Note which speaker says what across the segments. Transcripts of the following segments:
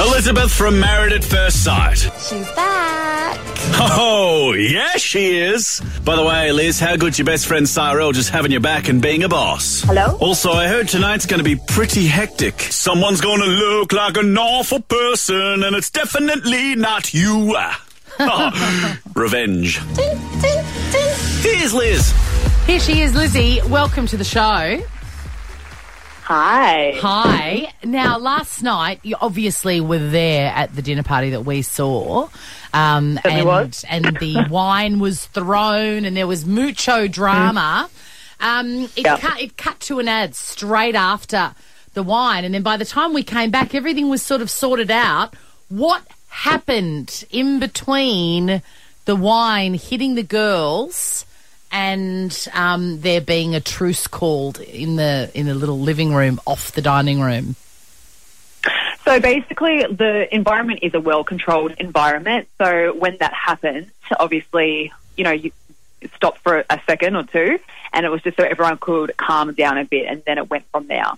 Speaker 1: Elizabeth from Married at First Sight.
Speaker 2: She's back.
Speaker 1: Oh, yeah, she is. By the way, Liz, how good's your best friend Cyrell just having your back and being a boss?
Speaker 3: Hello?
Speaker 1: Also, I heard tonight's going to be pretty hectic. Someone's going to look like an awful person, and it's definitely not you. Ah. Revenge. Here's Liz.
Speaker 4: Here she is, Lizzie. Welcome to the show.
Speaker 3: Hi.
Speaker 4: Hi. Now, last night, you obviously were there at the dinner party that we saw. Um, and, and the wine was thrown and there was mucho drama. Um, it,
Speaker 3: Yep.
Speaker 4: cut, it cut to an ad straight after the wine. And then by the time we came back, everything was sort of sorted out. What happened in between the wine hitting the girls and um, there being a truce called in the in the little living room off the dining room.
Speaker 3: So basically, the environment is a well controlled environment. So when that happened, obviously, you know, you stopped for a second or two, and it was just so everyone could calm down a bit, and then it went from there.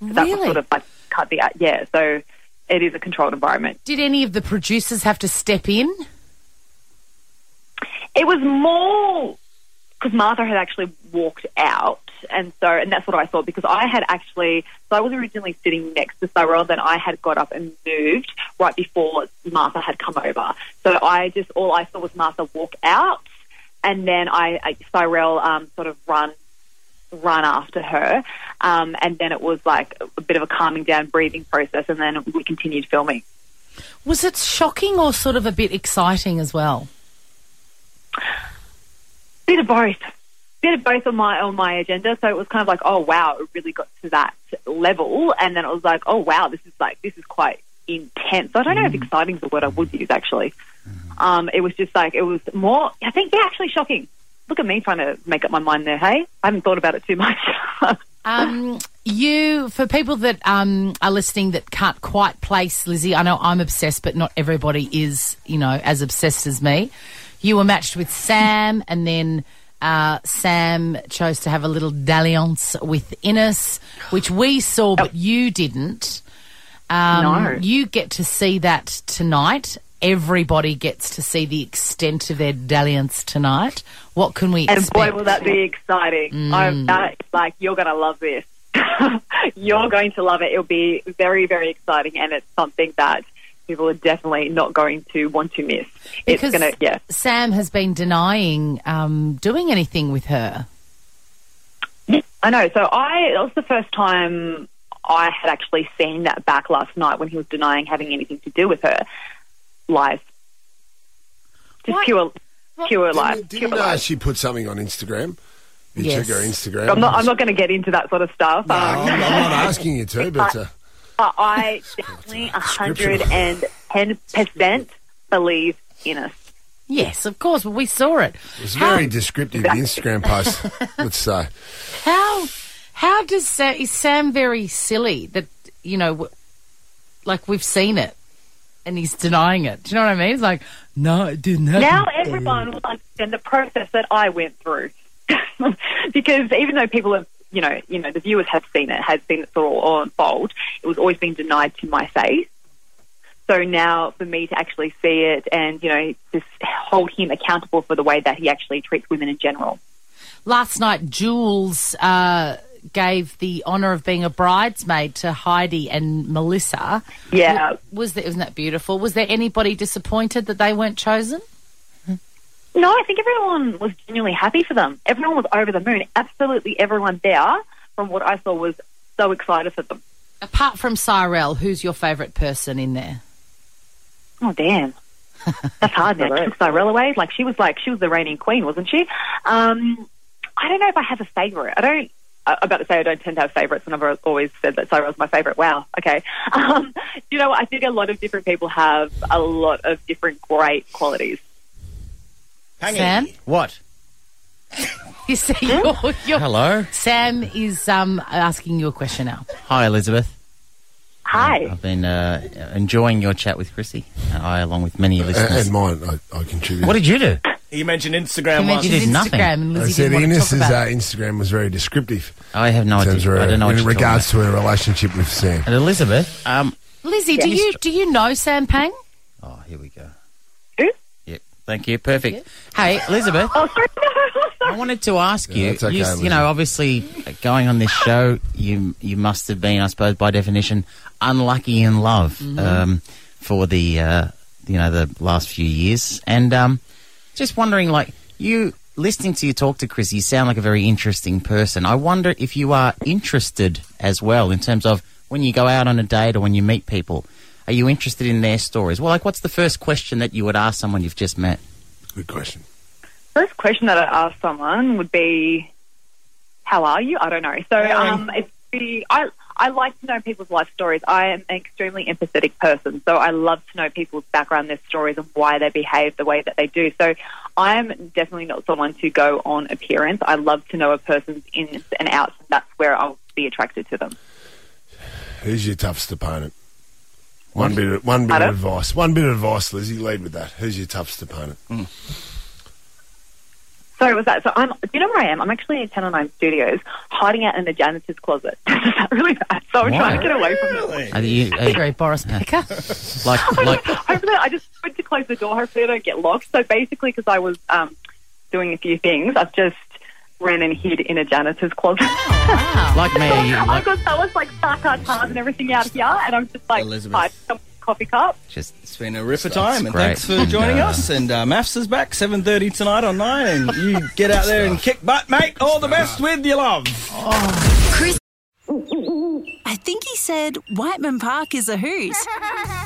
Speaker 3: So That was sort of like cut the yeah. So it is a controlled environment.
Speaker 4: Did any of the producers have to step in?
Speaker 3: It was more because Martha had actually walked out, and so and that's what I thought because I had actually so I was originally sitting next to Cyrell, then I had got up and moved right before Martha had come over. So I just all I saw was Martha walk out, and then I, I Cyrell um, sort of run run after her, um, and then it was like a bit of a calming down, breathing process, and then we continued filming.
Speaker 4: Was it shocking or sort of a bit exciting as well?
Speaker 3: Bit of both. Bit of both on my on my agenda. So it was kind of like, oh wow, it really got to that level, and then it was like, oh wow, this is like this is quite intense. I don't know if exciting is the word I would use actually. Um, it was just like it was more. I think yeah, actually shocking. Look at me trying to make up my mind there. Hey, I haven't thought about it too much.
Speaker 4: Um, you, for people that um, are listening that can't quite place Lizzie, I know I'm obsessed, but not everybody is, you know, as obsessed as me. You were matched with Sam, and then uh, Sam chose to have a little dalliance with Ines, which we saw, but you didn't. Um,
Speaker 3: No.
Speaker 4: You get to see that tonight. Everybody gets to see the extent of their dalliance tonight. What can we
Speaker 3: and
Speaker 4: expect?
Speaker 3: And boy, will that be exciting! I'm that, like you're going to love this. you're going to love it. It'll be very, very exciting, and it's something that people are definitely not going to want to miss.
Speaker 4: Because
Speaker 3: going to, yeah.
Speaker 4: Sam has been denying um, doing anything with her.
Speaker 3: I know. So I that was the first time I had actually seen that back last night when he was denying having anything to do with her. Lies. Just
Speaker 4: What?
Speaker 3: pure, pure lies.
Speaker 5: Didn't,
Speaker 3: Pure
Speaker 5: didn't uh,
Speaker 3: lies.
Speaker 5: she put something on Instagram? You
Speaker 4: Yes.
Speaker 5: check her Instagram.
Speaker 3: I'm not. I'm not going to get into that sort of stuff.
Speaker 5: No,
Speaker 3: Um,
Speaker 5: I'm, I'm not asking you to, but uh,
Speaker 3: but I definitely a hundred and ten percent believe in us.
Speaker 4: Yes, of course. Well, we saw it.
Speaker 5: it was very descriptive the Instagram post. Let's say.
Speaker 4: How how does Sa- is Sam very silly that you know, like we've seen it, and he's denying it. Do you know what I mean? It's like no, it didn't happen.
Speaker 3: Now everyone will understand the process that I went through, because even though people have, you know, you know, the viewers have seen it, has seen it all unfold, it was always being denied to my face. So now, for me to actually see it and you know, just hold him accountable for the way that he actually treats women in general.
Speaker 4: Last night, Jules uh, gave the honour of being a bridesmaid to Heidi and Melissa.
Speaker 3: Yeah.
Speaker 4: Was there, wasn't that beautiful? Was there anybody disappointed that they weren't chosen?
Speaker 3: No, I think everyone was genuinely happy for them. Everyone was over the moon. Absolutely everyone there, from what I saw, was so excited for them.
Speaker 4: Apart from Cyrell, who's your favourite person in there?
Speaker 3: Oh damn. That's hard now. Took Cyrell away. Like she was like she was the reigning queen, wasn't she? Um, I don't know if I have a favourite. I don't I'm about to say I don't tend to have favourites, and I've always said that Cyrell's my favourite. Wow, okay. Um, you know. I think a lot of different people have a lot of different great qualities.
Speaker 2: Hangy.
Speaker 4: Sam?
Speaker 2: What?
Speaker 4: You see, you're, you're,
Speaker 2: Hello.
Speaker 4: Sam is um, asking you a question now.
Speaker 2: Hi, Elizabeth.
Speaker 3: Hi.
Speaker 2: I've been uh, enjoying your chat with Chrissy. I, along with many
Speaker 5: And,
Speaker 2: listeners.
Speaker 5: and mine, I, I contribute.
Speaker 2: what did you do?
Speaker 6: You mentioned Instagram
Speaker 4: You mentioned
Speaker 2: did
Speaker 4: his
Speaker 2: nothing.
Speaker 4: Instagram, and
Speaker 5: I said
Speaker 4: didn't want to
Speaker 5: Ines' uh. Instagram was very descriptive
Speaker 2: I have no idea.
Speaker 5: terms of
Speaker 2: I don't know
Speaker 5: in
Speaker 2: you're
Speaker 5: regards to her relationship with Sam.
Speaker 2: And Elizabeth, um,
Speaker 4: Lizzie, do you do you know Sam Pang?
Speaker 2: oh, here we go.
Speaker 3: Who?
Speaker 2: Yep. Thank you. Perfect. Hey, Elizabeth,
Speaker 3: Oh, sorry. No,
Speaker 2: I wanted to ask
Speaker 5: Yeah,
Speaker 2: you.
Speaker 5: that's okay,
Speaker 2: you, you know, obviously, going on this show, you you must have been, I suppose, by definition, unlucky in love um, for the uh, you know the last few years, and um, just wondering, like you listening to you talk to Chris, you sound like a very interesting person. I wonder if you are interested as well in terms of when you go out on a date or when you meet people. Are you interested in their stories? Well, like, what's the first question that you would ask someone you've just met?
Speaker 5: Good question.
Speaker 3: First question that I ask someone would be, "How are you?" I don't know. So, um, it's the I I like to know people's life stories. I am an extremely empathetic person, so I love to know people's background, their stories, and why they behave the way that they do. So, I'm definitely not someone to go on appearance. I love to know a person's ins and outs, and that's where I'll be attracted to them.
Speaker 5: Who's your toughest opponent? One bit, of, one bit
Speaker 3: Pardon?
Speaker 5: of advice. One bit of advice, Lizzie. Lead with that. Who's your toughest opponent?
Speaker 3: Sorry, was that? So I'm. Do you know where I am? I'm actually in 1009 Studios, hiding out in the janitor's closet. Is that really bad? So I'm
Speaker 2: Why?
Speaker 3: trying to get away from it.
Speaker 6: Really?
Speaker 2: Are you, are you-
Speaker 4: Very Boris Becker.
Speaker 2: like like
Speaker 3: hopefully, I just went to close the door. Hopefully, I don't get locked. So basically, because I was um, doing a few things, I've just ran and hid in a janitor's closet.
Speaker 4: Wow.
Speaker 2: like me? Are
Speaker 3: I've
Speaker 2: like
Speaker 3: got so much like sarcasm and everything out here, and I'm just like
Speaker 6: Elizabeth.
Speaker 3: hiding some coffee cup.
Speaker 2: just
Speaker 6: It's been a ripper time, and
Speaker 2: great.
Speaker 6: thanks for joining
Speaker 2: And, uh,
Speaker 6: us. And uh, MAFS is back, 7.30 tonight on 9, and you get out there and kick butt, mate. All the best with your love.
Speaker 7: Chris, I think he said Whiteman Park is a hoot.